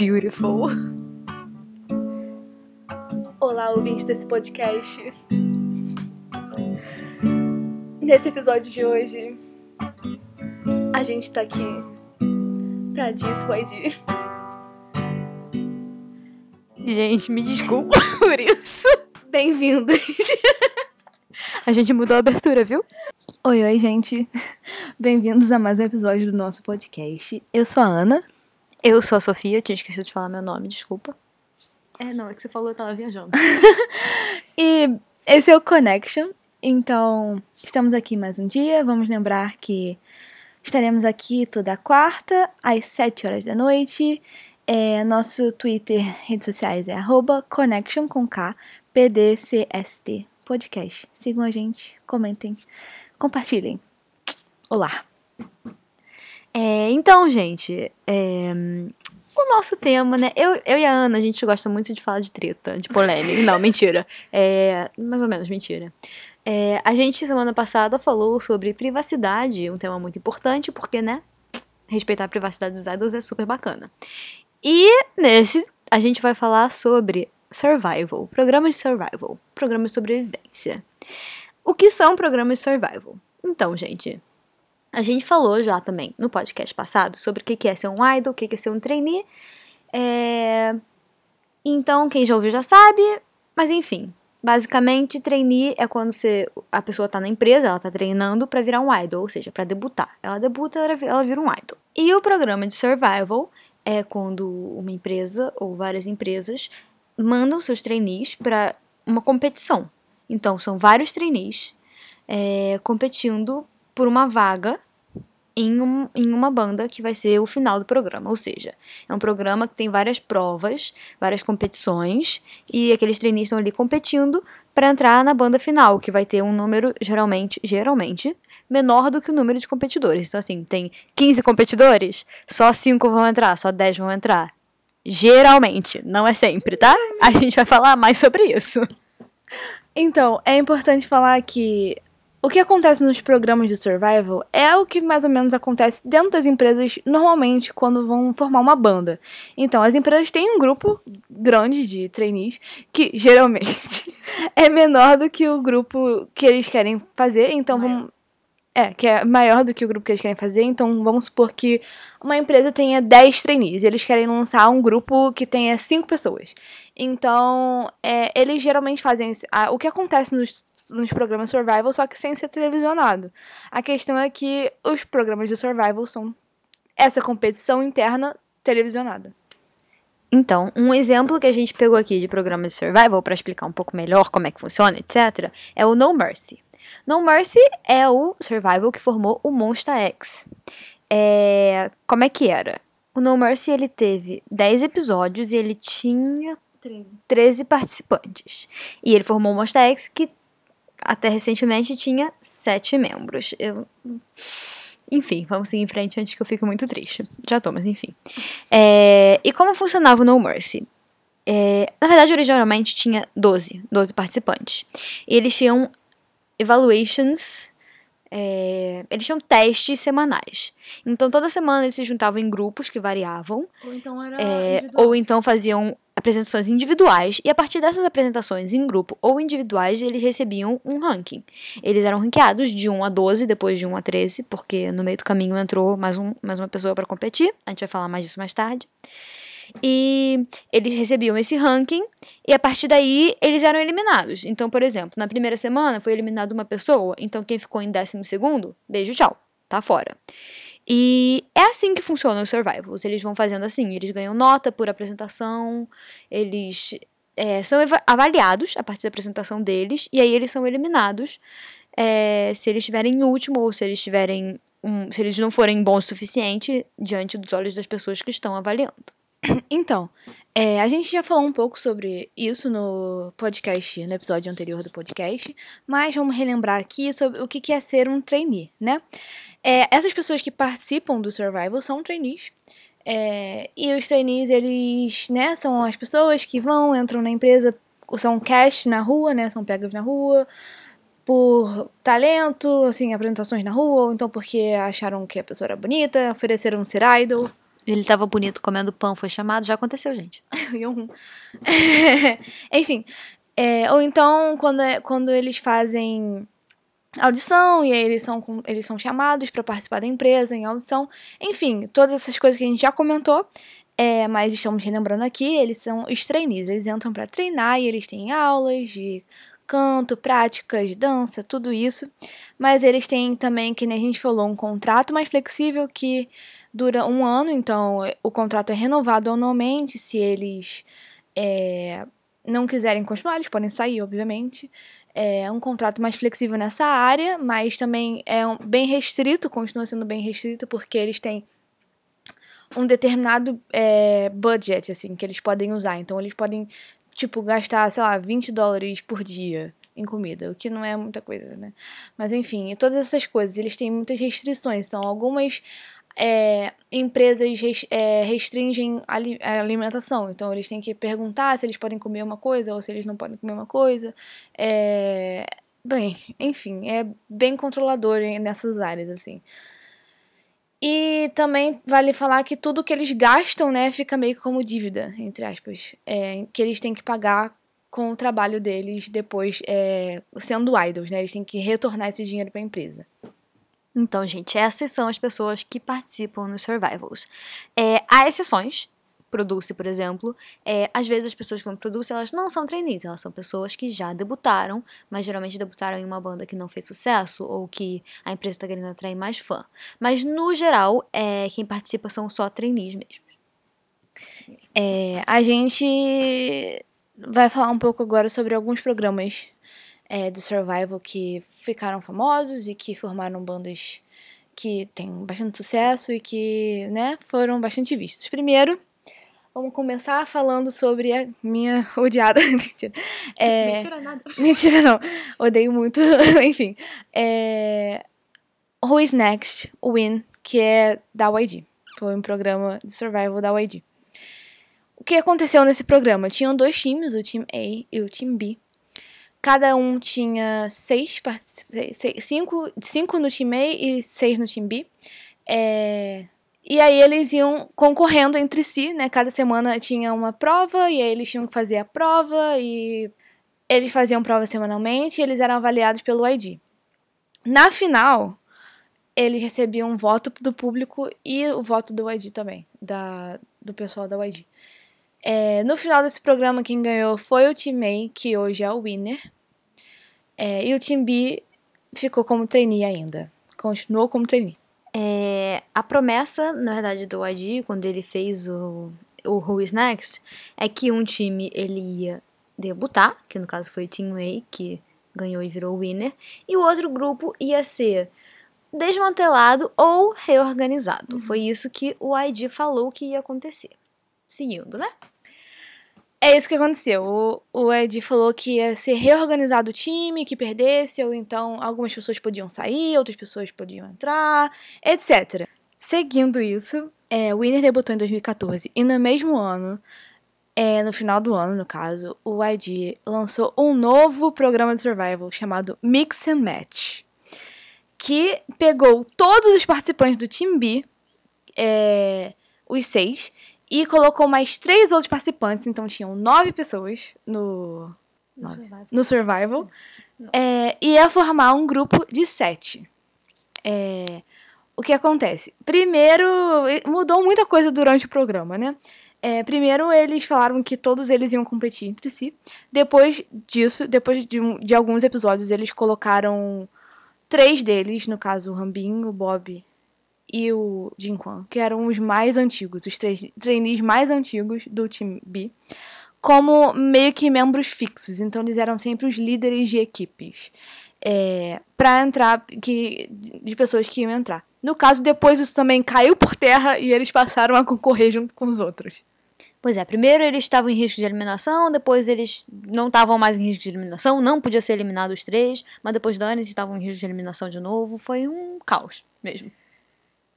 beautiful. Olá, ouvintes desse podcast. Nesse episódio de hoje, a gente tá aqui pra dissuadir. Gente, me desculpa por isso. Bem-vindos. A gente mudou a abertura, viu? Oi, oi, gente. Bem-vindos a mais um episódio do nosso podcast. Eu sou a Ana. Eu sou a Sofia, tinha esquecido de falar meu nome, desculpa. É, não, é que você falou, eu tava viajando. e esse é o Connection. Então, estamos aqui mais um dia. Vamos lembrar que estaremos aqui toda quarta, às 7 horas da noite. É, nosso Twitter, redes sociais é arroba connection com K, PDCST, podcast. Sigam a gente, comentem, compartilhem. Olá! É, então, gente, é, o nosso tema, né? Eu, eu e a Ana, a gente gosta muito de falar de treta, de polêmica. Não, mentira. É, mais ou menos, mentira. É, a gente, semana passada, falou sobre privacidade, um tema muito importante, porque, né? Respeitar a privacidade dos idols é super bacana. E nesse, a gente vai falar sobre survival, programas de survival, programas de sobrevivência. O que são programas de survival? Então, gente, a gente falou já também no podcast passado sobre o que é ser um idol, o que é ser um trainee. É... Então, quem já ouviu já sabe, mas enfim. Basicamente, trainee é quando você, a pessoa está na empresa, ela está treinando para virar um idol, ou seja, para debutar. Ela debuta, ela vira um idol. E o programa de survival é quando uma empresa ou várias empresas mandam seus trainees para uma competição. Então, são vários trainees é, competindo por uma vaga em, um, em uma banda que vai ser o final do programa. Ou seja, é um programa que tem várias provas, várias competições, e aqueles trainees estão ali competindo para entrar na banda final, que vai ter um número geralmente, geralmente, menor do que o número de competidores. Então, assim, tem 15 competidores, só 5 vão entrar, só 10 vão entrar. Geralmente, não é sempre, tá? A gente vai falar mais sobre isso. Então, é importante falar que o que acontece nos programas de survival é o que mais ou menos acontece dentro das empresas normalmente quando vão formar uma banda. Então, as empresas têm um grupo grande de trainees que geralmente é menor do que o grupo que eles querem fazer, então vamos é, que é maior do que o grupo que eles querem fazer. Então, vamos supor que uma empresa tenha 10 trainees e eles querem lançar um grupo que tenha 5 pessoas. Então, é, eles geralmente fazem a, o que acontece nos, nos programas Survival, só que sem ser televisionado. A questão é que os programas de Survival são essa competição interna televisionada. Então, um exemplo que a gente pegou aqui de programa de survival para explicar um pouco melhor como é que funciona, etc, é o No Mercy. No Mercy é o survival que formou o Monster X. É, como é que era? O No Mercy ele teve 10 episódios e ele tinha 13. 13 participantes. E ele formou o Monster X que até recentemente tinha 7 membros. Eu enfim, vamos seguir em frente antes que eu fique muito triste. Já tô, mas enfim. É, e como funcionava o No Mercy? É, na verdade, originalmente tinha 12, 12 participantes. E eles tinham evaluations. É, eles tinham testes semanais. Então, toda semana eles se juntavam em grupos que variavam. Ou então. É, ou então faziam apresentações individuais. E a partir dessas apresentações em grupo ou individuais, eles recebiam um ranking. Eles eram ranqueados de 1 a 12, depois de 1 a 13, porque no meio do caminho entrou mais, um, mais uma pessoa para competir. A gente vai falar mais disso mais tarde. E eles recebiam esse ranking e a partir daí eles eram eliminados. Então, por exemplo, na primeira semana foi eliminada uma pessoa, então quem ficou em décimo segundo, beijo, tchau, tá fora. E é assim que funciona os survivals. Eles vão fazendo assim, eles ganham nota por apresentação, eles é, são avaliados a partir da apresentação deles, e aí eles são eliminados é, se eles estiverem em último ou se eles tiverem um, se eles não forem bons o suficiente diante dos olhos das pessoas que estão avaliando. Então, é, a gente já falou um pouco sobre isso no podcast, no episódio anterior do podcast, mas vamos relembrar aqui sobre o que é ser um trainee, né? É, essas pessoas que participam do Survival são trainees. É, e os trainees, eles, né, são as pessoas que vão, entram na empresa, são cash na rua, né, são pegas na rua, por talento, assim, apresentações na rua, ou então porque acharam que a pessoa era bonita, ofereceram ser idol, Ele tava bonito comendo pão, foi chamado, já aconteceu, gente. Enfim, é, ou então quando, é- quando eles fazem audição e aí eles são, eles são chamados para participar da empresa em audição. Enfim, todas essas coisas que a gente já comentou. É, mas estamos relembrando aqui, eles são os trainees. Eles entram para treinar e eles têm aulas de canto, práticas, dança, tudo isso. Mas eles têm também, que nem a gente falou, um contrato mais flexível que dura um ano. Então, o contrato é renovado anualmente. Se eles é, não quiserem continuar, eles podem sair, obviamente. É um contrato mais flexível nessa área, mas também é um- bem restrito, continua sendo bem restrito, porque eles têm um determinado é, budget, assim, que eles podem usar. Então, eles podem, tipo, gastar, sei lá, 20 dólares por dia em comida, o que não é muita coisa, né? Mas, enfim, todas essas coisas, eles têm muitas restrições. Então, algumas é, empresas res- é, restringem a ali- a alimentação. Então, eles têm que perguntar se eles podem comer uma coisa ou se eles não podem comer uma coisa. É, Bem, enfim, é bem controlador nessas áreas, assim. E também vale falar que tudo que eles gastam, né, fica meio que como dívida, entre aspas. É, que eles têm que pagar com o trabalho deles depois, é, sendo idols, né? Eles têm que retornar esse dinheiro para a empresa. Então, gente, essas são as pessoas que participam nos survivals. É, há exceções. Produce, por exemplo. É, às vezes as pessoas que vão pro Produce, elas não são trainees, elas são pessoas que já debutaram, mas geralmente debutaram em uma banda que não fez sucesso ou que a empresa está querendo atrair mais fã. Mas, no geral, é, quem participa são só trainees mesmo. É, a gente vai falar um pouco agora sobre alguns programas é, de survival que ficaram famosos e que formaram bandas que têm bastante sucesso e que, né, foram bastante vistos. Primeiro, vamos começar falando sobre a minha odiada. Mentira. É, nada. Mentira, não. Odeio muito. Enfim. É... Who is Next? Win, que é da YG. Foi um programa de survival da YG. O que aconteceu nesse programa? Tinham dois times, o time A e o time B. Cada um tinha seis, cinco, cinco no time A e seis no time B. É, E aí eles iam concorrendo entre si, né? Cada semana tinha uma prova e aí eles tinham que fazer a prova e eles faziam prova semanalmente e eles eram avaliados pelo ID. Na final, eles recebiam um voto do público e o voto do ID também, da, do pessoal da YG. É, no final desse programa, quem ganhou foi o time A, que hoje é o winner. É, e o time B ficou como trainee ainda. Continuou como trainee. É, a promessa, na verdade, do YG, quando ele fez o, o Who is Next, é que um time ele ia debutar, que no caso foi o Team A, que ganhou e virou winner, e o outro grupo ia ser desmantelado ou reorganizado. Foi isso que o ID falou que ia acontecer. Seguindo, né? É isso que aconteceu. O, o Ed falou que ia ser reorganizado o time, que perdesse, ou então algumas pessoas podiam sair, outras pessoas podiam entrar, etc. Seguindo isso, é, o Winner debutou em 2014 e no mesmo ano, é, no final do ano, no caso, o ID lançou um novo programa de survival chamado Mix and Match, que pegou todos os participantes do Team B, é, os seis, e colocou mais três outros participantes, então tinham nove pessoas no, nove, no Survival, é, e ia formar um grupo de sete. É, o que acontece? Primeiro, mudou muita coisa durante o programa, né? É, primeiro, eles falaram que todos eles iam competir entre si. Depois disso, depois de, de alguns episódios, eles colocaram três deles, no caso o Rambin, o Bob e o Jin Kwan, que eram os mais antigos, os três trainees mais antigos do time B, como meio que membros fixos. Então eles eram sempre os líderes de equipes. É, para entrar, que, de pessoas que iam entrar. No caso, depois isso também caiu por terra e eles passaram a concorrer junto com os outros. Pois é, primeiro eles estavam em risco de eliminação, depois eles não estavam mais em risco de eliminação, não podia ser eliminado os três, mas depois da eles estavam em risco de eliminação de novo, foi um caos mesmo.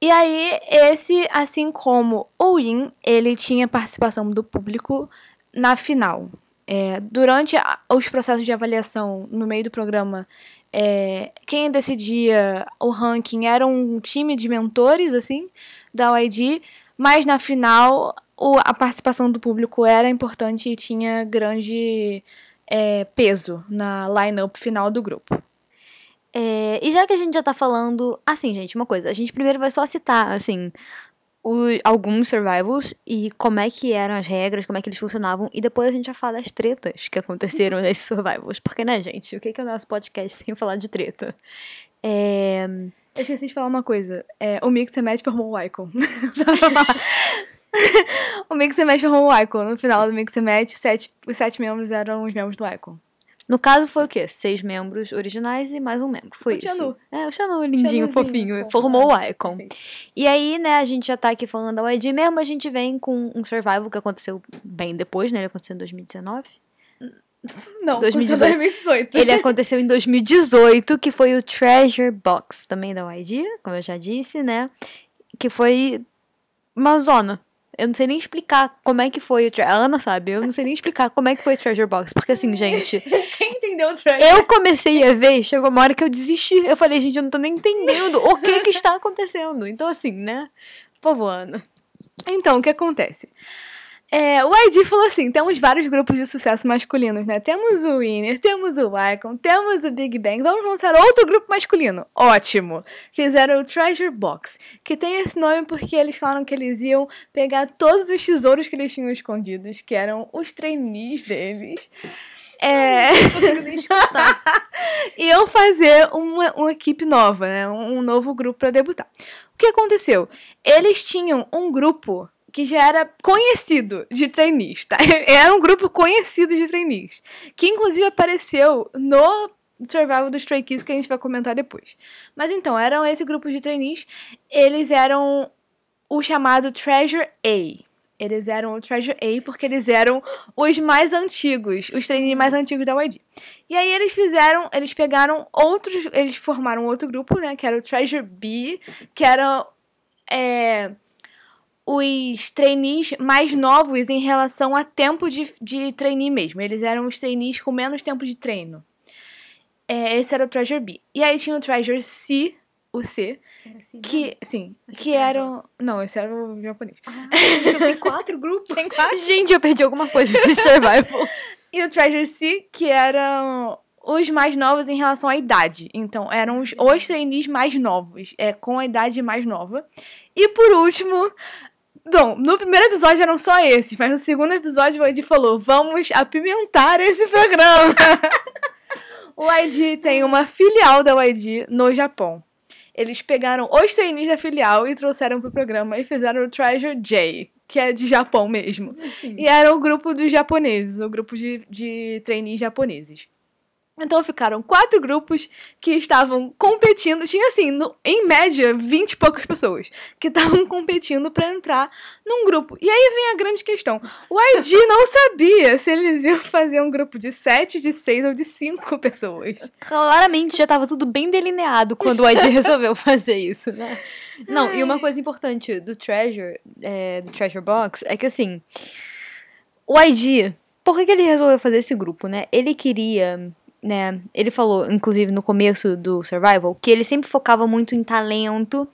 E aí, esse, assim como o Win, ele tinha participação do público na final. É, durante a- os processos de avaliação no meio do programa, é, quem decidia o ranking era um time de mentores, assim, da YG, mas na final o, a participação do público era importante e tinha grande é, peso na line-up final do grupo. É, e já que a gente já tá falando. Assim, gente, uma coisa. A gente primeiro vai só citar, assim, o, alguns survivals e como é que eram as regras, como é que eles funcionavam. E depois a gente vai falar das tretas que aconteceram nesses survivals. Porque, né, gente? O que é o nosso podcast sem falar de treta? É. Eu esqueci de falar uma coisa. É, o Mix Match formou o Icon. o Mix Match formou o Icon. No final do Mix Match, sete, os sete membros eram os membros do Icon. No caso, foi o quê? Seis membros originais e mais um membro. Foi o isso. Xanu. É, o Xanu, lindinho, Xanuzinho, fofinho. fofo, formou o Icon. perfeito. E aí, né, a gente já tá aqui falando da YG mesmo, a gente vem com um survival que aconteceu bem depois, né? Ele aconteceu em 2019. Não, 2018. 2018. Ele aconteceu em 2018, que foi o Treasure Box, também da YG, como eu já disse, né? Que foi uma zona. Eu não sei nem explicar como é que foi o A Ana sabe, eu não sei nem explicar como é que foi o Treasure Box, porque assim, gente, Quem entendeu o Treasure? eu comecei a ver, chegou uma hora que eu desisti. Eu falei, gente, eu não tô nem entendendo o que que está acontecendo. Então, assim, né? Por favor, Ana. Então, o que acontece? É, o ID falou assim: temos vários grupos de sucesso masculinos, né? Temos o Winner, temos o Icon, temos o Big Bang. Vamos lançar outro grupo masculino. Ótimo! Fizeram o Treasure Box, que tem esse nome porque eles falaram que eles iam pegar todos os tesouros que eles tinham escondidos, que eram os trainees deles. É. iam fazer uma, uma equipe nova, né? Um, um novo grupo para debutar. O que aconteceu? Eles tinham um grupo que já era conhecido de trainees, tá? Era um grupo conhecido de trainees, que inclusive apareceu no Survival dos Stray Kids que a gente vai comentar depois. Mas então, eram esse grupo de trainees, eles eram o chamado Treasure A. Eles eram o Treasure A porque eles eram os mais antigos, os trainees mais antigos da YG. E aí eles fizeram, eles pegaram outros, eles formaram outro grupo, né, que era o Treasure B, que era é, os trainees mais novos em relação a tempo de, de trainee mesmo. Eles eram os trainees com menos tempo de treino. É, esse era o Treasure B. E aí tinha o Treasure C, o C, que, sim, que que era eram... Não, esse era o japonês. tem quatro grupos. Tem quatro. Gente, eu perdi alguma coisa nesse survival. E o Treasure C, que eram os mais novos em relação à idade. Então, eram os, os trainees mais novos, é, com a idade mais nova. E por último. Bom, no primeiro episódio eram só esses, mas no segundo episódio o ID falou: vamos apimentar esse programa. o ID tem uma filial da YG no Japão. Eles pegaram os trainees da filial e trouxeram pro programa e fizeram o Treasure J, que é de Japão mesmo. E era o grupo dos japoneses, o grupo de, de trainees japoneses. Então ficaram quatro grupos que estavam competindo. Tinha assim, no- em média, 20 e poucas pessoas que estavam competindo pra entrar num grupo. E aí vem a grande questão. O ID não sabia se eles iam fazer um grupo de 7, de 6 ou de 5 pessoas. Claramente já tava tudo bem delineado quando o ID resolveu fazer isso, né? Não, e uma coisa importante do Treasure, é, do Treasure Box, é que assim, o ID, por que, que ele resolveu fazer esse grupo, né? Ele queria, né? Ele falou, inclusive no começo do Survival, que ele sempre focava muito em talento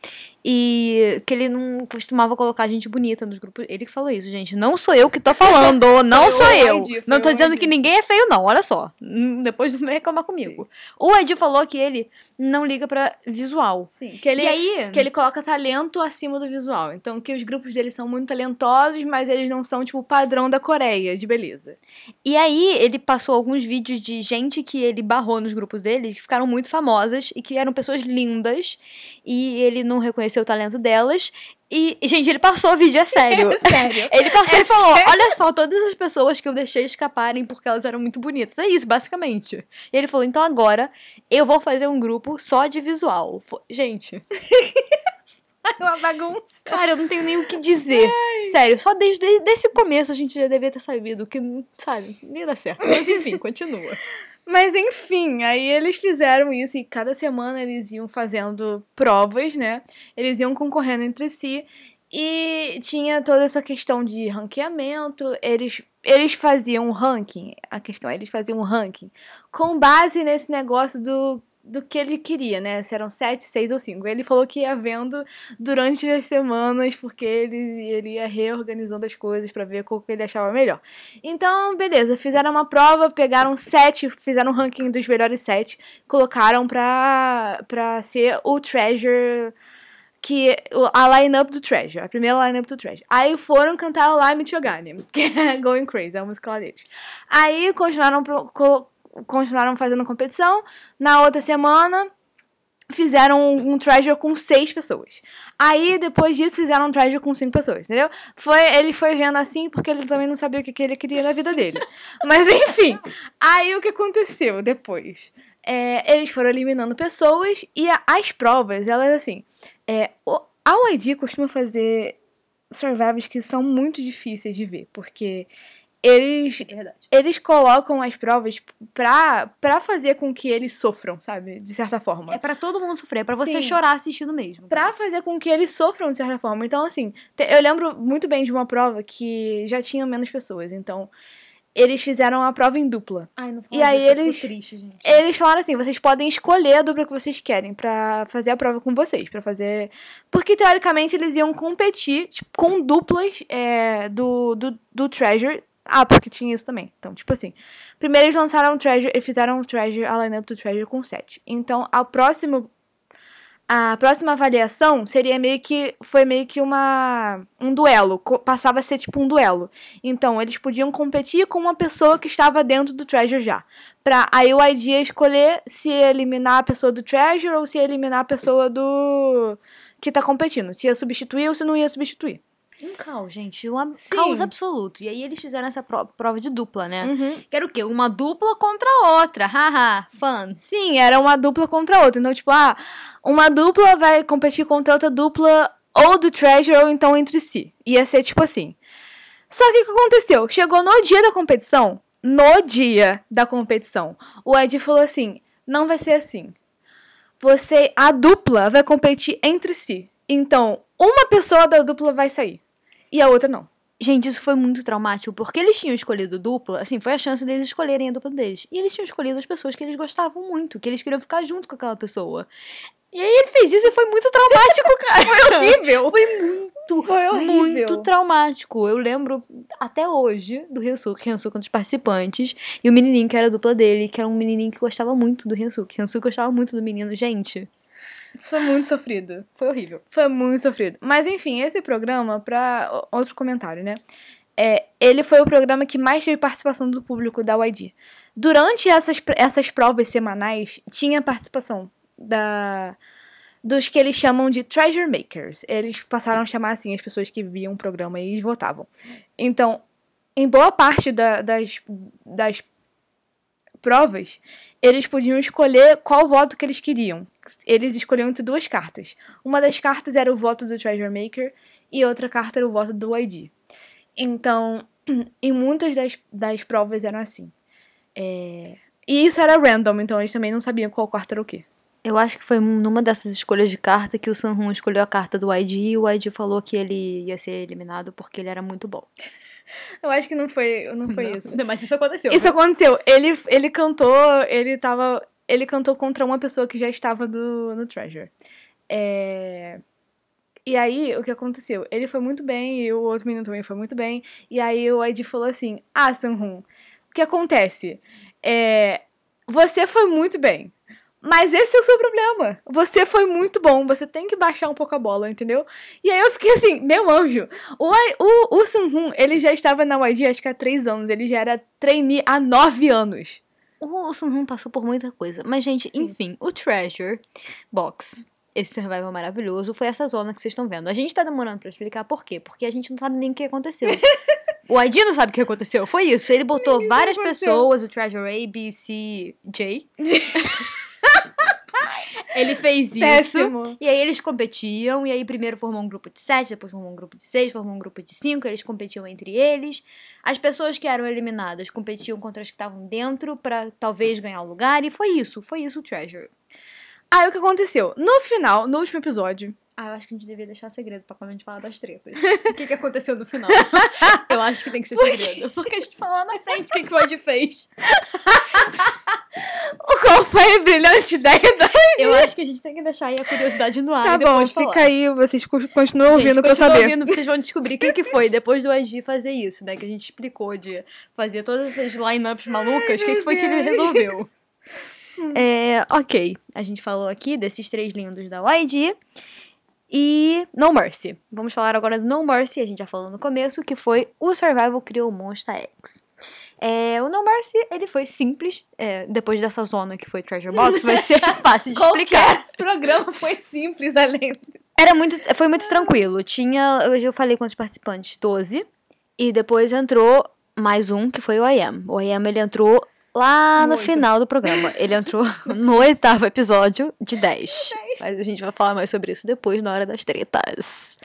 e que ele não costumava colocar gente bonita nos grupos. Ele que falou isso, gente. Não sou eu que tô falando, não sou eu. Não tô dizendo que ninguém é feio, não. Olha só. Hum, Depois não vem reclamar comigo. O Ed falou que ele não liga pra visual. Sim. Que ele, E aí? que ele coloca talento acima do visual. Então, que os grupos dele são muito talentosos, mas eles não são, tipo, o padrão da Coreia de beleza. E aí ele passou alguns vídeos de gente que ele barrou nos grupos dele, que ficaram muito famosas e que eram pessoas lindas. E ele não reconheceu o talento delas. E, gente, ele passou o vídeo, é sério. Sério. Ele passou É e falou: sério? Olha só, todas as pessoas que eu deixei escaparem porque elas eram muito bonitas. É isso, basicamente. E ele falou: então agora eu vou fazer um grupo só de visual. Gente, É uma bagunça. cara, eu não tenho nem o que dizer. Sério, só desde esse começo a gente já devia ter sabido que, sabe, ia dar certo. Mas enfim, continua. Mas enfim, aí eles fizeram isso e cada semana eles iam fazendo provas, né? Eles iam concorrendo entre si e tinha toda essa questão de ranqueamento. Eles, eles faziam um ranking, a questão é, eles faziam um ranking com base nesse negócio do do que ele queria, né? Se eram sete, seis ou cinco. Ele falou que ia vendo durante as semanas, porque ele, ele ia reorganizando as coisas para ver qual que ele achava melhor. Então, beleza, fizeram uma prova, pegaram sete, fizeram um ranking dos melhores sete, colocaram pra, pra ser o Treasure que a line-up do Treasure, a primeira line-up do Treasure. Aí foram cantar o Lime Chogani, que é Going Crazy, é a música lá deles. Aí continuaram, pro, continuaram fazendo competição. Na outra semana, fizeram um, um Treasure com seis pessoas. Aí, depois disso, fizeram um Treasure com cinco pessoas, entendeu? Foi, ele foi vendo assim porque ele também não sabia o que, que ele queria na vida dele. Mas, enfim. Aí, o que aconteceu depois? É, eles foram eliminando pessoas e a, as provas, elas, assim... É, o, a YG costuma fazer survivors que são muito difíceis de ver, porque eles, É eles colocam as provas pra, pra fazer com que eles sofram, sabe? De certa forma. É pra todo mundo sofrer, é pra você Sim. chorar assistindo mesmo. Pra fazer com que eles sofram de certa forma. Então, assim, eu lembro muito bem de uma prova que já tinha menos pessoas. Então, eles fizeram a prova em dupla. Ai, não E aí eles- triste, gente. Eles falaram assim: vocês podem escolher a dupla que vocês querem pra fazer a prova com vocês. para fazer. Porque teoricamente eles iam competir tipo, com duplas é, do, do, do Treasure. Ah, porque tinha isso também. Então, tipo assim. Primeiro eles lançaram o Treasure e fizeram o Treasure, a lineup do Treasure com 7. Então, a próxima. A próxima avaliação seria meio que. Foi meio que uma. Um duelo. Passava a ser tipo um duelo. Então, eles podiam competir com uma pessoa que estava dentro do Treasure já. Pra aí o ID escolher se eliminar a pessoa do Treasure ou se eliminar a pessoa do. que tá competindo. Se ia substituir ou se não ia substituir. Um caos, gente. Um Sim. caos absoluto. E aí eles fizeram essa pro- prova de dupla, né? Uhum. Que era o quê? Uma dupla contra a outra. Haha, fun. Sim, era uma dupla contra a outra. Então, tipo, ah, uma dupla vai competir contra outra dupla ou do Treasure ou então entre si. Ia ser tipo assim. Só que o que aconteceu? Chegou no dia da competição. No dia da competição. O Ed falou assim: não vai ser assim. Você, a dupla vai competir entre si. Então, uma pessoa da dupla vai sair. E a outra não. Gente, isso foi muito traumático, porque eles tinham escolhido dupla, assim, foi a chance deles escolherem a dupla deles. E eles tinham escolhido as pessoas que eles gostavam muito, que eles queriam ficar junto com aquela pessoa. E aí ele fez isso e foi muito traumático, cara. Foi Horrível! Foi muito, Foi horrível. muito traumático. Eu lembro até hoje do Ryusuke, Ryusuke um dos participantes, e o menininho que era a dupla dele, que era um menininho que gostava muito do Ryusuke. Ryusuke gostava muito do menino. Gente, Isso foi muito sofrido. foi horrível. Foi muito sofrido. Mas enfim, esse programa, pra outro comentário, né? É, ele foi o programa que mais teve participação do público da YG. Durante essas, essas provas semanais, tinha participação da dos que eles chamam de treasure makers. Eles passaram a chamar assim as pessoas que viam o programa e eles votavam. Então, em boa parte da- das, das provas, eles podiam escolher qual voto que eles queriam. Eles escolhiam entre duas cartas. Uma das cartas era o voto do Treasure Maker e outra carta era o voto do ID. Então, em muitas das, das provas eram assim. É, E isso era random, então eles também não sabiam qual carta era o quê. Eu acho que foi numa dessas escolhas de carta que o Sanhun escolheu a carta do ID e o ID falou que ele ia ser eliminado porque ele era muito bom. Eu acho que não foi, não foi isso. Mas isso aconteceu. Isso aconteceu. Ele, ele cantou, ele tava. Ele cantou contra uma pessoa que já estava do, no Treasure. É... E aí, o que aconteceu? Ele foi muito bem e o outro menino também foi muito bem. E aí o Ed falou assim: Ah, Sanhun, o que acontece? É... Você foi muito bem. Mas esse é o seu problema. Você foi muito bom. Você tem que baixar um pouco a bola, entendeu? E aí eu fiquei assim, meu anjo. O, o, o Sun-Hun, ele já estava na YG acho que há três anos. Ele já era trainee há nove anos. O, o Sanhun passou por muita coisa. Mas, gente, Sim. enfim, o Treasure Box, esse survival maravilhoso, foi essa zona que vocês estão vendo. A gente tá demorando pra explicar por quê. Porque a gente não sabe nem o que aconteceu. o ID não sabe o que aconteceu. Foi isso. Ele botou várias aconteceu. pessoas, o Treasure A, B, C, J. Ele fez isso. Péssimo. E aí eles competiam, e aí primeiro formou um grupo de sete, depois formou um grupo de seis, formou um grupo de cinco, eles competiam entre eles. As pessoas que eram eliminadas competiam contra as que estavam dentro pra talvez ganhar o lugar, e foi isso, foi isso o Treasure. Aí o que aconteceu? No final, no último episódio, Ah, eu acho que a gente devia deixar segredo pra quando a gente falar das tretas. o que, que aconteceu no final? eu acho que tem que ser segredo. Porque a gente fala lá na frente o que, que o Ed fez. Qual foi a brilhante ideia da... Eu acho que a gente tem que deixar aí a curiosidade no ar Tá bom, falar. fica aí, vocês co- continuam Gente, ouvindo pra saber. ouvindo, vocês vão descobrir o que, que foi depois do Ed fazer isso, né? Que a gente explicou de fazer todas essas lineups malucas. O que, que foi que ele resolveu? É, ok. A gente falou aqui desses três lindos da YG. E No Mercy. Vamos falar agora do No Mercy, a gente já falou no começo, que foi o Survival criou o Monster X. É, o No Mercy, ele foi simples. é, depois dessa zona que foi Treasure Box, vai ser fácil de explicar. Qualquer programa foi simples, além... Era muito, foi muito tranquilo. Tinha, hoje eu falei quantos participantes? 12. E depois entrou mais um, que foi o IM. O IM, ele entrou lá No final do programa. Ele entrou no oitavo episódio de 10. Mas a gente vai falar mais sobre isso depois, na hora das tretas.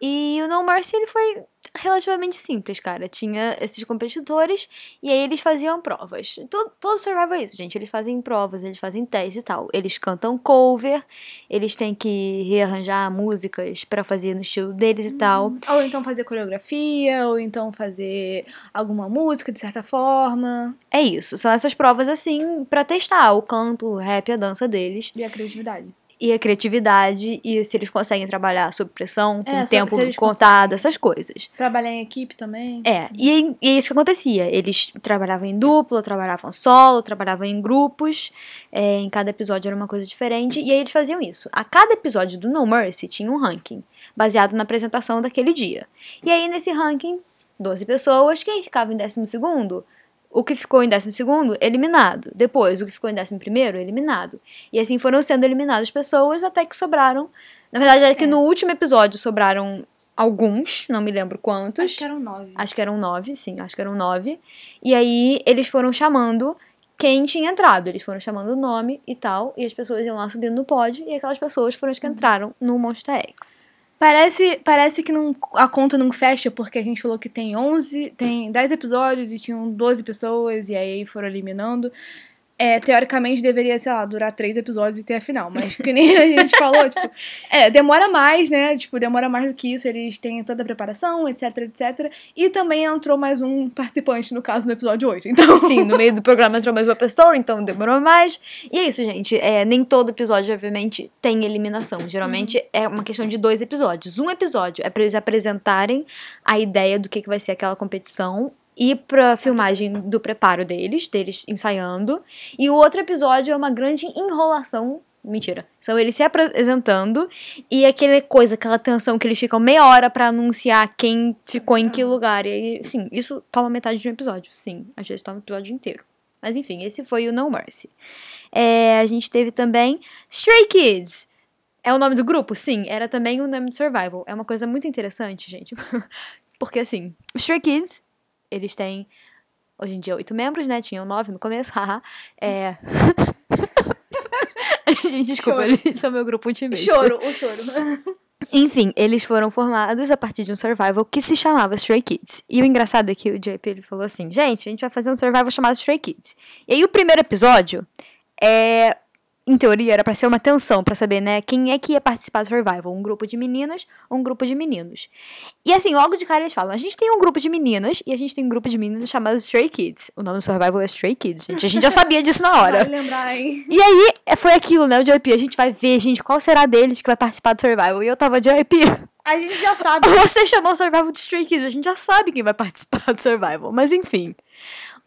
E o No Mercy, ele foi relativamente simples, cara. Tinha esses competidores e aí eles faziam provas. Todo, todo Survival é isso, gente. Eles fazem provas, eles fazem testes e tal. Eles cantam cover, eles têm que rearranjar músicas pra fazer no estilo deles e tal. Ou então fazer coreografia, ou então fazer alguma música, de certa forma. É isso. São essas provas assim pra testar o canto, o rap, a dança deles E a criatividade. E a criatividade e se eles conseguem trabalhar sob pressão, com É, tempo contado, essas coisas. Trabalhar em equipe também. É, e, e é isso que acontecia. Eles trabalhavam em dupla, trabalhavam solo, trabalhavam em grupos. é, em cada episódio era uma coisa diferente. E aí eles faziam isso. A cada episódio do No Mercy tinha um ranking, baseado na apresentação daquele dia. E aí nesse ranking, 12 pessoas, quem ficava em 12 segundo? O que ficou em 12 segundo, eliminado. Depois, o que ficou em 11 primeiro, eliminado. E assim foram sendo eliminadas pessoas até que sobraram. Na verdade, é que no último episódio sobraram alguns, não me lembro quantos. Acho que eram nove. Acho que eram nove, sim, acho que eram nove. E aí eles foram chamando quem tinha entrado. Eles foram chamando o nome e tal. E as pessoas iam lá subindo no pódio. E aquelas pessoas foram as que entraram no Monster X. Parece, parece que não, a conta não fecha, porque a gente falou que tem 11, tem 10 episódios e tinham 12 pessoas, e aí foram eliminando. É, teoricamente deveria, sei lá, durar três episódios e ter a final. Mas que nem a gente falou, tipo, é, demora mais, né? Tipo, demora mais do que isso. Eles têm toda a preparação, etc, etc. E também entrou mais um participante, no caso, no episódio 8. Então, Sim, no meio do programa entrou mais uma pessoa, então demorou mais. E é isso, gente. É, nem todo episódio, obviamente, tem eliminação. Geralmente é uma questão de dois episódios. Um episódio é pra eles apresentarem a ideia do que, que vai ser aquela competição. E pra filmagem do preparo deles, deles ensaiando. E o outro episódio é uma grande enrolação. Mentira. São eles se apresentando e aquela coisa, aquela tensão que eles ficam meia hora pra anunciar quem ficou em que lugar. E sim, isso toma metade de um episódio. Sim, às vezes toma um episódio inteiro. Mas enfim, esse foi o No Mercy. É, a gente teve também Stray Kids. É o nome do grupo? Sim, era também o nome do Survival. É uma coisa muito interessante, gente. Porque assim, Stray Kids, eles têm hoje em dia oito membros, né? Tinham nove no começo, haha. É. gente, desculpa, Choro. eles são meu grupo ultimate. choro, o choro. Enfim, eles foram formados a partir de um survival que se chamava Stray Kids. E o engraçado é que o JP ele falou assim: gente, a gente vai fazer um survival chamado Stray Kids. E aí o primeiro episódio é. Em teoria, era pra ser uma tensão, pra saber, né, quem é que ia participar do survival. Um grupo de meninas ou um grupo de meninos. E assim, logo de cara eles falam: a gente tem um grupo de meninas e a gente tem um grupo de meninos chamado Stray Kids. O nome do survival é Stray Kids, gente. A gente já sabia disso na hora. Vai lembrar, hein? E aí, é, foi aquilo, né? O JP, a gente vai ver, gente, qual será deles que vai participar do Survival. E eu tava, JP, A gente já sabe. você chamou o Survival de Stray Kids, a gente já sabe quem vai participar do Survival. Mas enfim.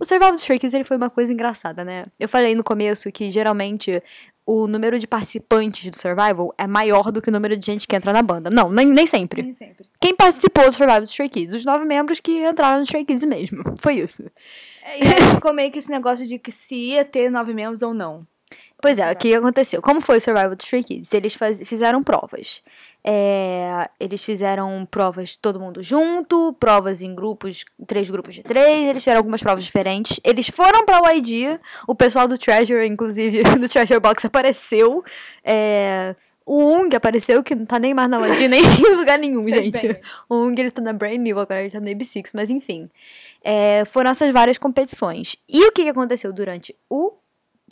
O Survival do Stray Kids, ele foi uma coisa engraçada, né? Eu falei no começo que, geralmente, o número de participantes do Survival é maior do que o número de gente que entra na banda. Não, nem, nem sempre. Nem sempre. Quem participou do Survival do Stray Kids? Os nove membros que entraram no Stray Kids mesmo. Foi isso. E aí ficou meio que esse negócio de que se ia ter nove membros ou não. Pois é, o que aconteceu? Como foi o Survival do Stray Kids? Eles faz- fizeram provas. É, eles fizeram provas todo mundo junto, provas em grupos, três grupos de três, eles fizeram algumas provas diferentes. Eles foram pra YG, o pessoal do Treasure, inclusive, do Treasure Box apareceu. É, o Ung apareceu, que não tá nem mais na YG, nem em lugar nenhum, gente. O Ung, ele tá na Brand New, agora ele tá na AB6, mas enfim. É, foram essas várias competições. E o que que aconteceu durante o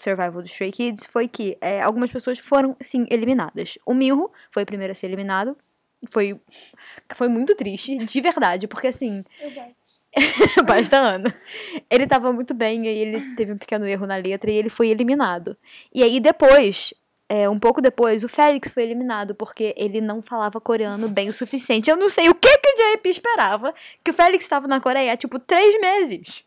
Survival do Stray Kids foi que é, algumas pessoas foram, sim, eliminadas. O Mirro foi o primeiro a ser eliminado. Foi, foi muito triste, de verdade, porque assim. Basta Ana. Ele tava muito bem, e aí ele teve um pequeno erro na letra e ele foi eliminado. E aí depois, é, um pouco depois, o Félix foi eliminado porque ele não falava coreano bem o suficiente. Eu não sei o que, que o JP esperava que o Félix estava na Coreia há, tipo, três meses.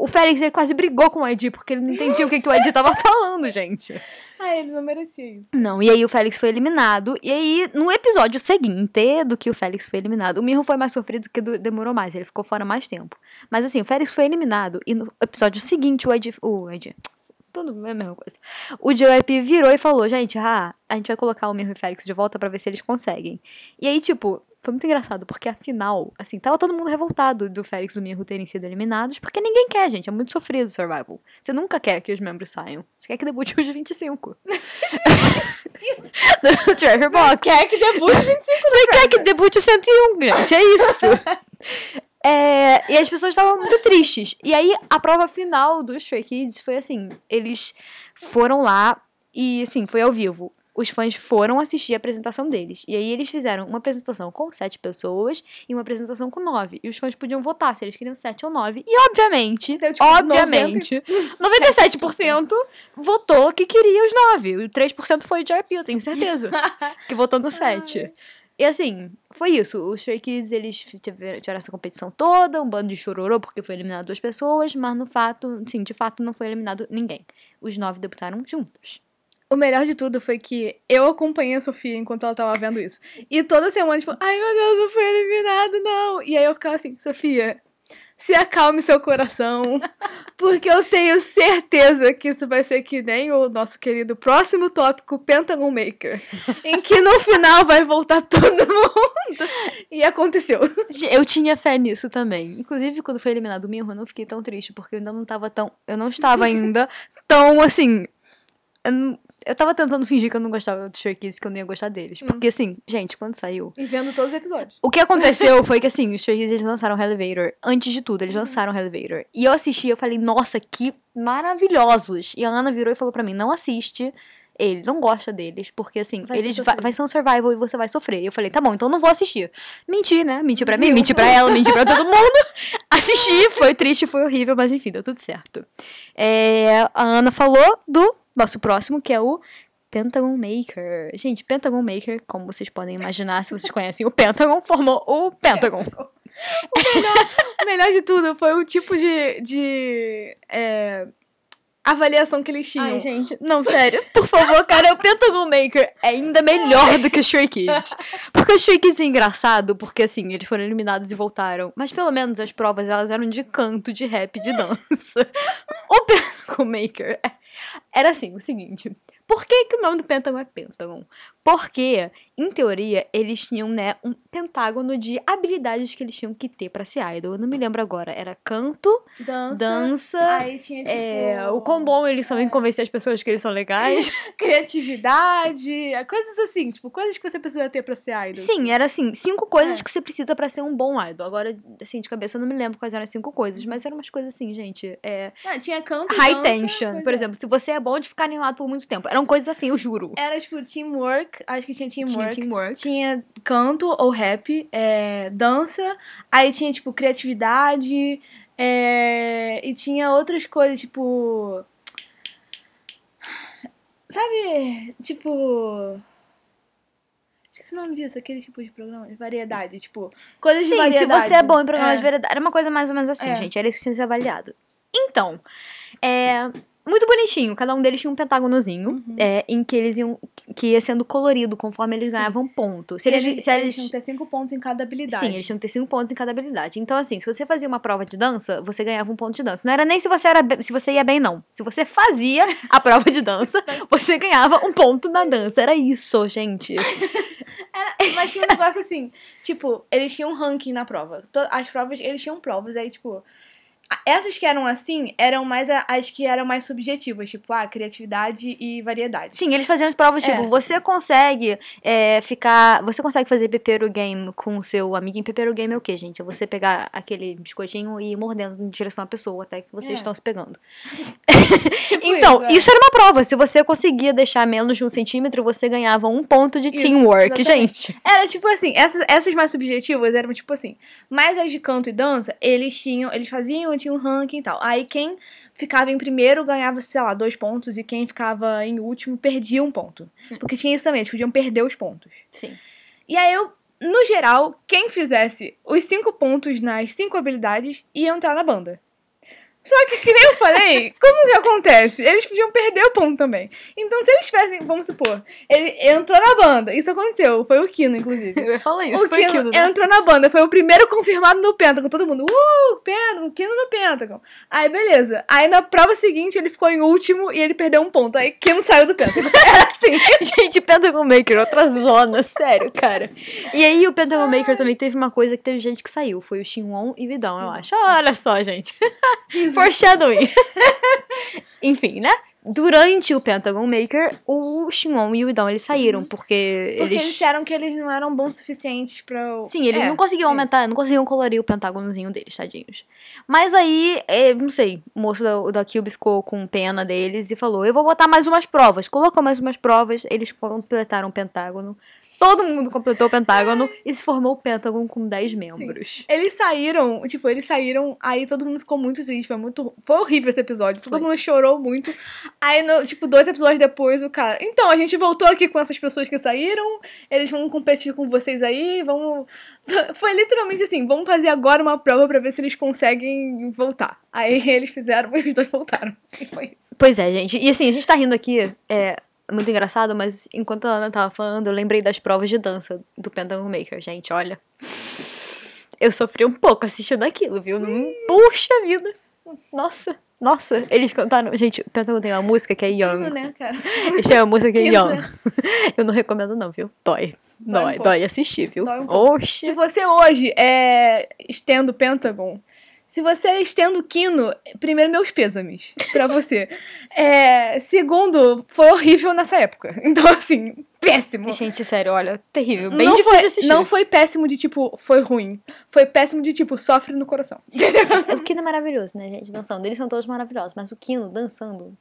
O Félix ele quase brigou com o Ed porque ele não entendia o que, que o Ed tava falando, gente. Ah, ele não merecia isso. Não, e aí o Félix foi eliminado. E aí, no episódio seguinte do que o Félix foi eliminado, o Mirro foi mais sofrido porque demorou mais, ele ficou fora mais tempo. Mas assim, o Félix foi eliminado e no episódio seguinte o Ed. O Ed. Tudo é a mesma coisa. O JYP virou e falou: gente, ah, a gente vai colocar o Mirro e o Félix de volta pra ver se eles conseguem. E aí, tipo, foi muito engraçado, porque afinal, assim, tava todo mundo revoltado do Félix e do Mirro terem sido eliminados, porque ninguém quer, gente. É muito sofrido o Survival. Você nunca quer que os membros saiam. Você quer que debute os 25. do Treasure Box. Quer que debute 25 Você quer que debute o 101, gente. É isso. É, e as pessoas estavam muito tristes. E aí, a prova final dos Stray Kids foi assim: eles foram lá e, assim, foi ao vivo. Os fãs foram assistir a apresentação deles. E aí, eles fizeram uma apresentação com sete pessoas e uma apresentação com nove. E os fãs podiam votar se eles queriam sete ou nove. E, obviamente, Deu, tipo, obviamente, 97% votou que queria os nove. O 3% foi o JYP, eu tenho certeza. que votou no 7. E assim, foi isso. Os Stray Kids, eles tiveram, tiveram essa competição toda, um bando de chororô, porque foi eliminado duas pessoas, mas no fato, sim, de fato não foi eliminado ninguém. Os nove debutaram juntos. O melhor de tudo foi que eu acompanhei a Sofia enquanto ela tava vendo isso. E toda semana, tipo, ai meu Deus, não foi eliminado, não. E aí eu ficava assim, Sofia, se acalme seu coração. Porque eu tenho certeza que isso vai ser que nem o nosso querido próximo tópico, Pentagon Maker. em que no final vai voltar todo mundo. E aconteceu. Eu tinha fé nisso também. Inclusive, quando foi eliminado o Mirro, eu não fiquei tão triste, porque eu ainda não tava tão. Eu não estava ainda tão assim. Eu, tava tentando fingir que eu não gostava dos Stray Kids, que eu não ia gostar deles. Porque, assim, gente, quando saiu. E vendo todos os episódios. O que aconteceu foi que, assim, os Stray Kids eles lançaram Elevator. Antes de tudo, eles lançaram Elevator. E eu assisti eu falei, nossa, que maravilhosos. E a Ana virou e falou pra mim, não assiste. Ele não gosta deles, porque assim, Vai eles vai, vai ser um survival e você vai sofrer. Eu falei, tá bom, então não vou assistir. Menti, né? Menti pra mim, menti pra ela, menti pra todo mundo. Assisti, foi triste, foi horrível, mas enfim, deu tudo certo. É, a Ana falou do nosso próximo, que é o Pentagon Maker. Gente, Pentagon Maker, como vocês podem imaginar, se vocês conhecem o Pentagon, formou o Pentagon. O melhor de tudo foi o tipo de, de é, avaliação que eles tinham. Ai, gente, não, sério. Por favor, cara, o Pentagon Maker é ainda melhor do que o Stray Kids. Porque o Stray Kids é engraçado, porque assim, eles foram eliminados e voltaram. Mas pelo menos as provas, elas eram de canto, de rap, de dança. O Pentagon Maker é- era assim, o seguinte. Por que, que o nome do Pentagon é Pentagon? Porque, em teoria, eles tinham, né, um pentágono de habilidades que eles tinham que ter pra ser idol. Eu não me lembro agora. Era canto, Dança. dança, Aí tinha, tipo... é, o quão bom eles são em convencer as pessoas que eles são legais. Criatividade, coisas assim, tipo, coisas que você precisa ter pra ser idol. Sim, era assim, cinco coisas É. que você precisa pra ser um bom idol. Agora, assim, de cabeça eu não me lembro quais eram as cinco coisas, mas eram umas coisas assim, gente. É, Ah, tinha canto, high dança, tension, por é. exemplo, se você é bom de ficar animado por muito tempo. Eram coisas assim, eu juro. Era, tipo, teamwork, acho que tinha Tinha teamwork. teamwork. Tinha canto ou rap, é, dança, aí tinha, tipo, criatividade, é, e tinha outras coisas, tipo. Sabe, tipo. Esqueci o nome disso, aquele tipo de programa de variedade, tipo, coisas de Sim, se variedade. você é bom em programas de É. variedade. Era uma coisa mais ou menos assim, É. gente. Era isso que tinha que ser avaliado. Então, é. Muito bonitinho, cada um deles tinha um pentágonozinho, Uhum. é, em que eles iam. que ia sendo colorido conforme eles ganhavam ponto. Se eles, eles, se eles eles, tinham que ter cinco pontos em cada habilidade. Sim, eles tinham que ter cinco pontos em cada habilidade. Então, assim, se você fazia uma prova de dança, você ganhava um ponto de dança. Não era nem se você era se você ia bem, não. Se você fazia a prova de dança, você ganhava um ponto na dança. Era isso, gente. Mas tinha um negócio assim, tipo, eles tinham um ranking na prova. As provas, eles tinham provas, aí, tipo, Essas que eram assim eram mais as que eram mais subjetivas, tipo, ah, criatividade e variedade. Sim, eles faziam as provas, É. tipo, você consegue é, ficar. Você consegue fazer pepero game com o seu amiguinho. Pepero game é o quê, gente? É você pegar aquele biscoitinho e ir mordendo em direção à pessoa até que vocês É. estão se pegando. Tipo Então, é. isso era uma prova. Se você conseguia deixar menos de um centímetro, você ganhava um ponto de Isso, teamwork, exatamente. gente. Era tipo assim, essas, essas mais subjetivas eram tipo assim. Mas as de canto e dança, eles tinham, eles faziam, tinham um ranking e tal. Aí quem ficava em primeiro ganhava, sei lá, dois pontos, e quem ficava em último perdia um ponto. Porque tinha isso também, eles podiam perder os pontos. Sim. E aí eu, no geral, quem fizesse os cinco pontos nas cinco habilidades ia entrar na banda. Só que, que nem eu falei, como que acontece? Eles podiam perder o ponto também. Então, se eles tivessem, vamos supor, ele entrou na banda, isso aconteceu, foi o Kino, inclusive. Eu ia falar o Kino entrou na banda, foi o primeiro confirmado no Pentagon. Todo mundo, uh, Pentagon, Kino no Pentagon. Aí, beleza. Aí, na prova seguinte, ele ficou em último e ele perdeu um ponto. Aí, Kino saiu do Pentagon. Era assim. Gente, Pentagon Maker, outra zona, sério, cara. E aí o Pentagon Maker também teve uma coisa que teve gente que saiu. Foi o Shinwon e Vidão, eu acho. Olha só, gente. Foreshadowing. Enfim, né? Durante o Pentagon Maker, o Shinwon e o Vidão, eles saíram, porque, Porque eles... eles disseram que eles não eram bons o suficientes pra. Sim, eles É, não conseguiam isso. aumentar, não conseguiam colorir o pentágonozinho deles, tadinhos. Mas aí, é, não sei, o moço da, da Cube ficou com pena deles e falou: Eu vou botar mais umas provas. Colocou mais umas provas, eles completaram o pentágono. Todo mundo completou o pentágono e se formou o pentágono com 10 membros. Eles saíram, tipo, eles saíram, aí todo mundo ficou muito triste, foi muito. Foi horrível esse episódio. Todo Foi. mundo chorou muito. Aí, no, tipo, dois episódios depois, o cara. Então, a gente voltou aqui com essas pessoas que saíram. Eles vão competir com vocês aí. Vamos. Foi literalmente assim: vamos fazer agora uma prova pra ver se eles conseguem voltar. Aí eles fizeram e os dois voltaram. E foi isso. Pois é, gente. E assim, a gente tá rindo aqui, é muito engraçado, mas enquanto a Ana tava falando, eu lembrei das provas de dança do Pentagon Maker, gente, olha. Eu sofri um pouco assistindo aquilo, viu? Puxa vida. Nossa, nossa. Eles cantaram. Gente, o Pentagon tem uma música que é Young. Isso, né, cara? Eles têm uma música que é Young. Eu não recomendo, não, viu? Dói. Dói um Dói, pouco. dói assistir, viu? Dói um. Se você hoje é estendo Pentagon, se você estendo Kino, primeiro meus pêsames pra você. É, segundo, foi horrível nessa época. Então, assim, péssimo. Gente, sério, olha, terrível. Bem não difícil foi, assistir. Não foi péssimo de tipo, foi ruim. Foi péssimo de tipo, sofre no coração. O Kino é maravilhoso, né, gente? Dançando. Eles são todos maravilhosos, mas o Kino dançando,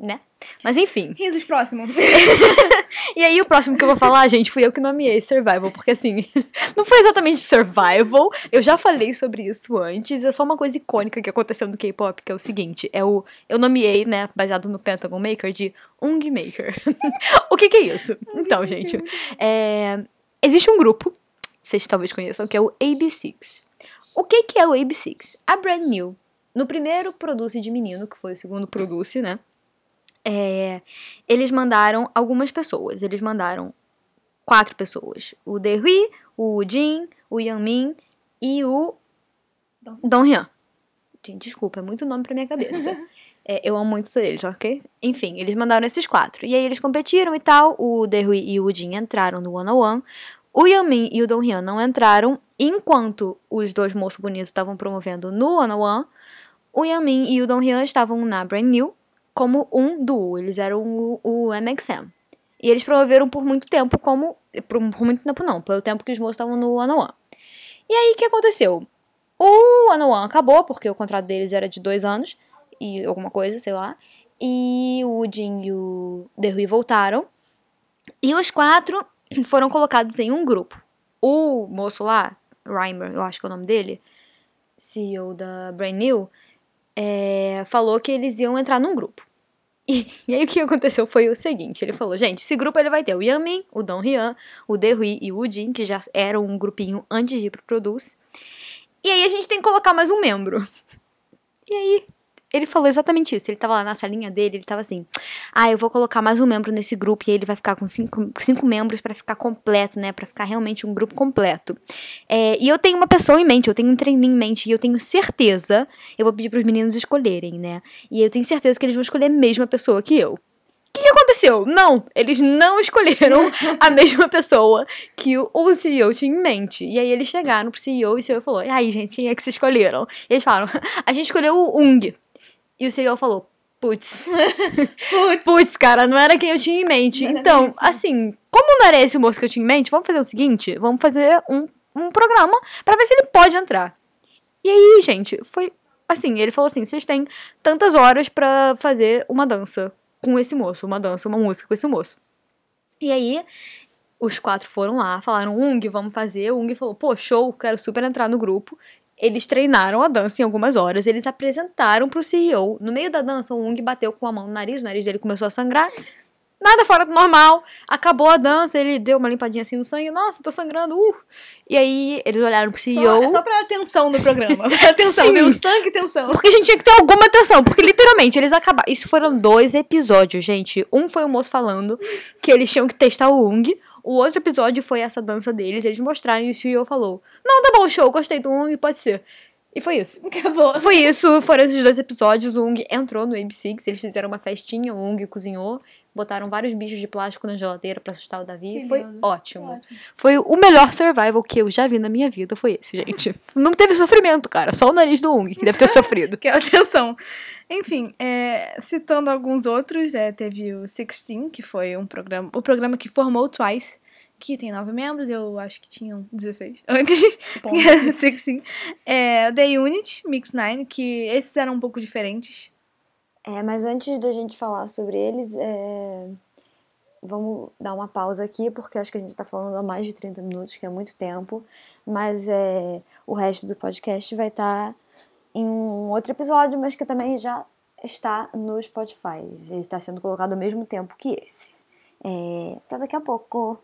né? Mas enfim. Risos próximo. E aí, o próximo que eu vou falar, gente, fui eu que nomeei Survival, porque assim, não foi exatamente Survival, eu já falei sobre isso antes, é só uma coisa icônica que aconteceu no K-pop, que é o seguinte, é o, eu nomeei, né, baseado no Pentagon Maker, de Ung Maker. o que que é isso? Então, gente, é, existe um grupo, vocês talvez conheçam, que é o AB6. O que que é o AB6? A Brand New, no primeiro Produce de Menino, que foi o segundo Produce, né, é, eles mandaram algumas pessoas. Eles mandaram quatro pessoas. O Dehui, o Jin, o Yangmin e o Dong. Dong Hyun. Gente, desculpa, é muito nome pra minha cabeça. É, eu amo muito eles, ok? Enfim, eles mandaram esses quatro. E aí eles competiram e tal. O Dehui e o Jin entraram no One on One. O Yamin e o Dong Hyun não entraram. Enquanto os dois moços bonitos estavam promovendo no One on One, o Yamin e o Dong Hyun estavam na Brand New como um duo. Eles eram o, o MXM. E eles promoveram por muito tempo como. Por, por muito tempo não, pelo tempo que os moços estavam no One on One. E aí, o que aconteceu? O One on One acabou, porque o contrato deles era de dois anos, e alguma coisa, sei lá. E o Jin e o Derui voltaram. E os quatro foram colocados em um grupo. O moço lá, Reimer, eu acho que é o nome dele, CEO da Brand New, é, falou que eles iam entrar num grupo. E, e aí o que aconteceu foi o seguinte, ele falou, gente, esse grupo ele vai ter o Yamin, o Dong Hyun, o Derui e o Jin, que já eram um grupinho antes de ir pro Produce. E aí a gente tem que colocar mais um membro. E aí ele falou exatamente isso. Ele tava lá na salinha dele, ele tava assim: Ah, eu vou colocar mais um membro nesse grupo e ele vai ficar com cinco, cinco membros pra ficar completo, né? Pra ficar realmente um grupo completo. É, e eu tenho uma pessoa em mente, eu tenho um treininho em mente e eu tenho certeza. Eu vou pedir pros meninos escolherem, né? E eu tenho certeza que eles vão escolher a mesma pessoa que eu. O que, que aconteceu? aconteceu? Não, eles não escolheram a mesma pessoa que o, o CEO tinha em mente. E aí eles chegaram pro CEO e o CEO falou: E aí, gente, quem é que vocês escolheram? E eles falaram: A gente escolheu o Ung. E o CEO falou: Putz. Putz. Putz, cara, não era quem eu tinha em mente. Então, assim, como não era esse o moço que eu tinha em mente, vamos fazer o seguinte: vamos fazer um, um programa pra ver se ele pode entrar. E aí, gente, foi assim: ele falou assim, vocês têm tantas horas pra fazer uma dança com esse moço, uma dança, uma música com esse moço. E aí, os quatro foram lá, falaram, Ung, vamos fazer. O Ung falou, pô, show, quero super entrar no grupo. Eles treinaram a dança em algumas horas, eles apresentaram pro CEO. No meio da dança, o Ung bateu com a mão no nariz, o nariz dele começou a sangrar. Nada fora do normal. Acabou a dança, ele deu uma limpadinha assim no sangue. Nossa, tô sangrando, uh! E aí, eles olharam pro CEO. Só, só pra atenção no programa. Pra atenção, Sim. viu? Sangue e tensão. Porque a gente tinha que ter alguma atenção. Porque literalmente eles acabaram. Isso foram dois episódios, gente. Um foi o moço falando que eles tinham que testar o Ung. O outro episódio foi essa dança deles. Eles mostraram e o CEO falou: Não, tá bom, show, gostei do Ung, pode ser. E foi isso. Acabou. Foi isso, foram esses dois episódios. O Ung entrou no AB6, eles fizeram uma festinha, o Ung cozinhou, botaram vários bichos de plástico na geladeira pra assustar o Davi. Que foi lindo. ótimo. Ótimo. Foi o melhor survival que eu já vi na minha vida, foi esse, gente. Não teve sofrimento, cara, só o nariz do Ung que deve ter sofrido. Que é atenção. Enfim, é, citando alguns outros, é, teve o Sixteen, que foi um programa, o programa que formou o Twice, que tem nove membros, eu acho que tinham 16 antes. Sixteen. É, The Unit, Mix Nine, que esses eram um pouco diferentes. É, mas antes da gente falar sobre eles, é, vamos dar uma pausa aqui, porque acho que a gente tá falando há mais de 30 minutos, que é muito tempo. Mas é, o resto do podcast vai estar em um outro episódio, mas que também já está no Spotify. Ele está sendo colocado ao mesmo tempo que esse. É, até daqui a pouco.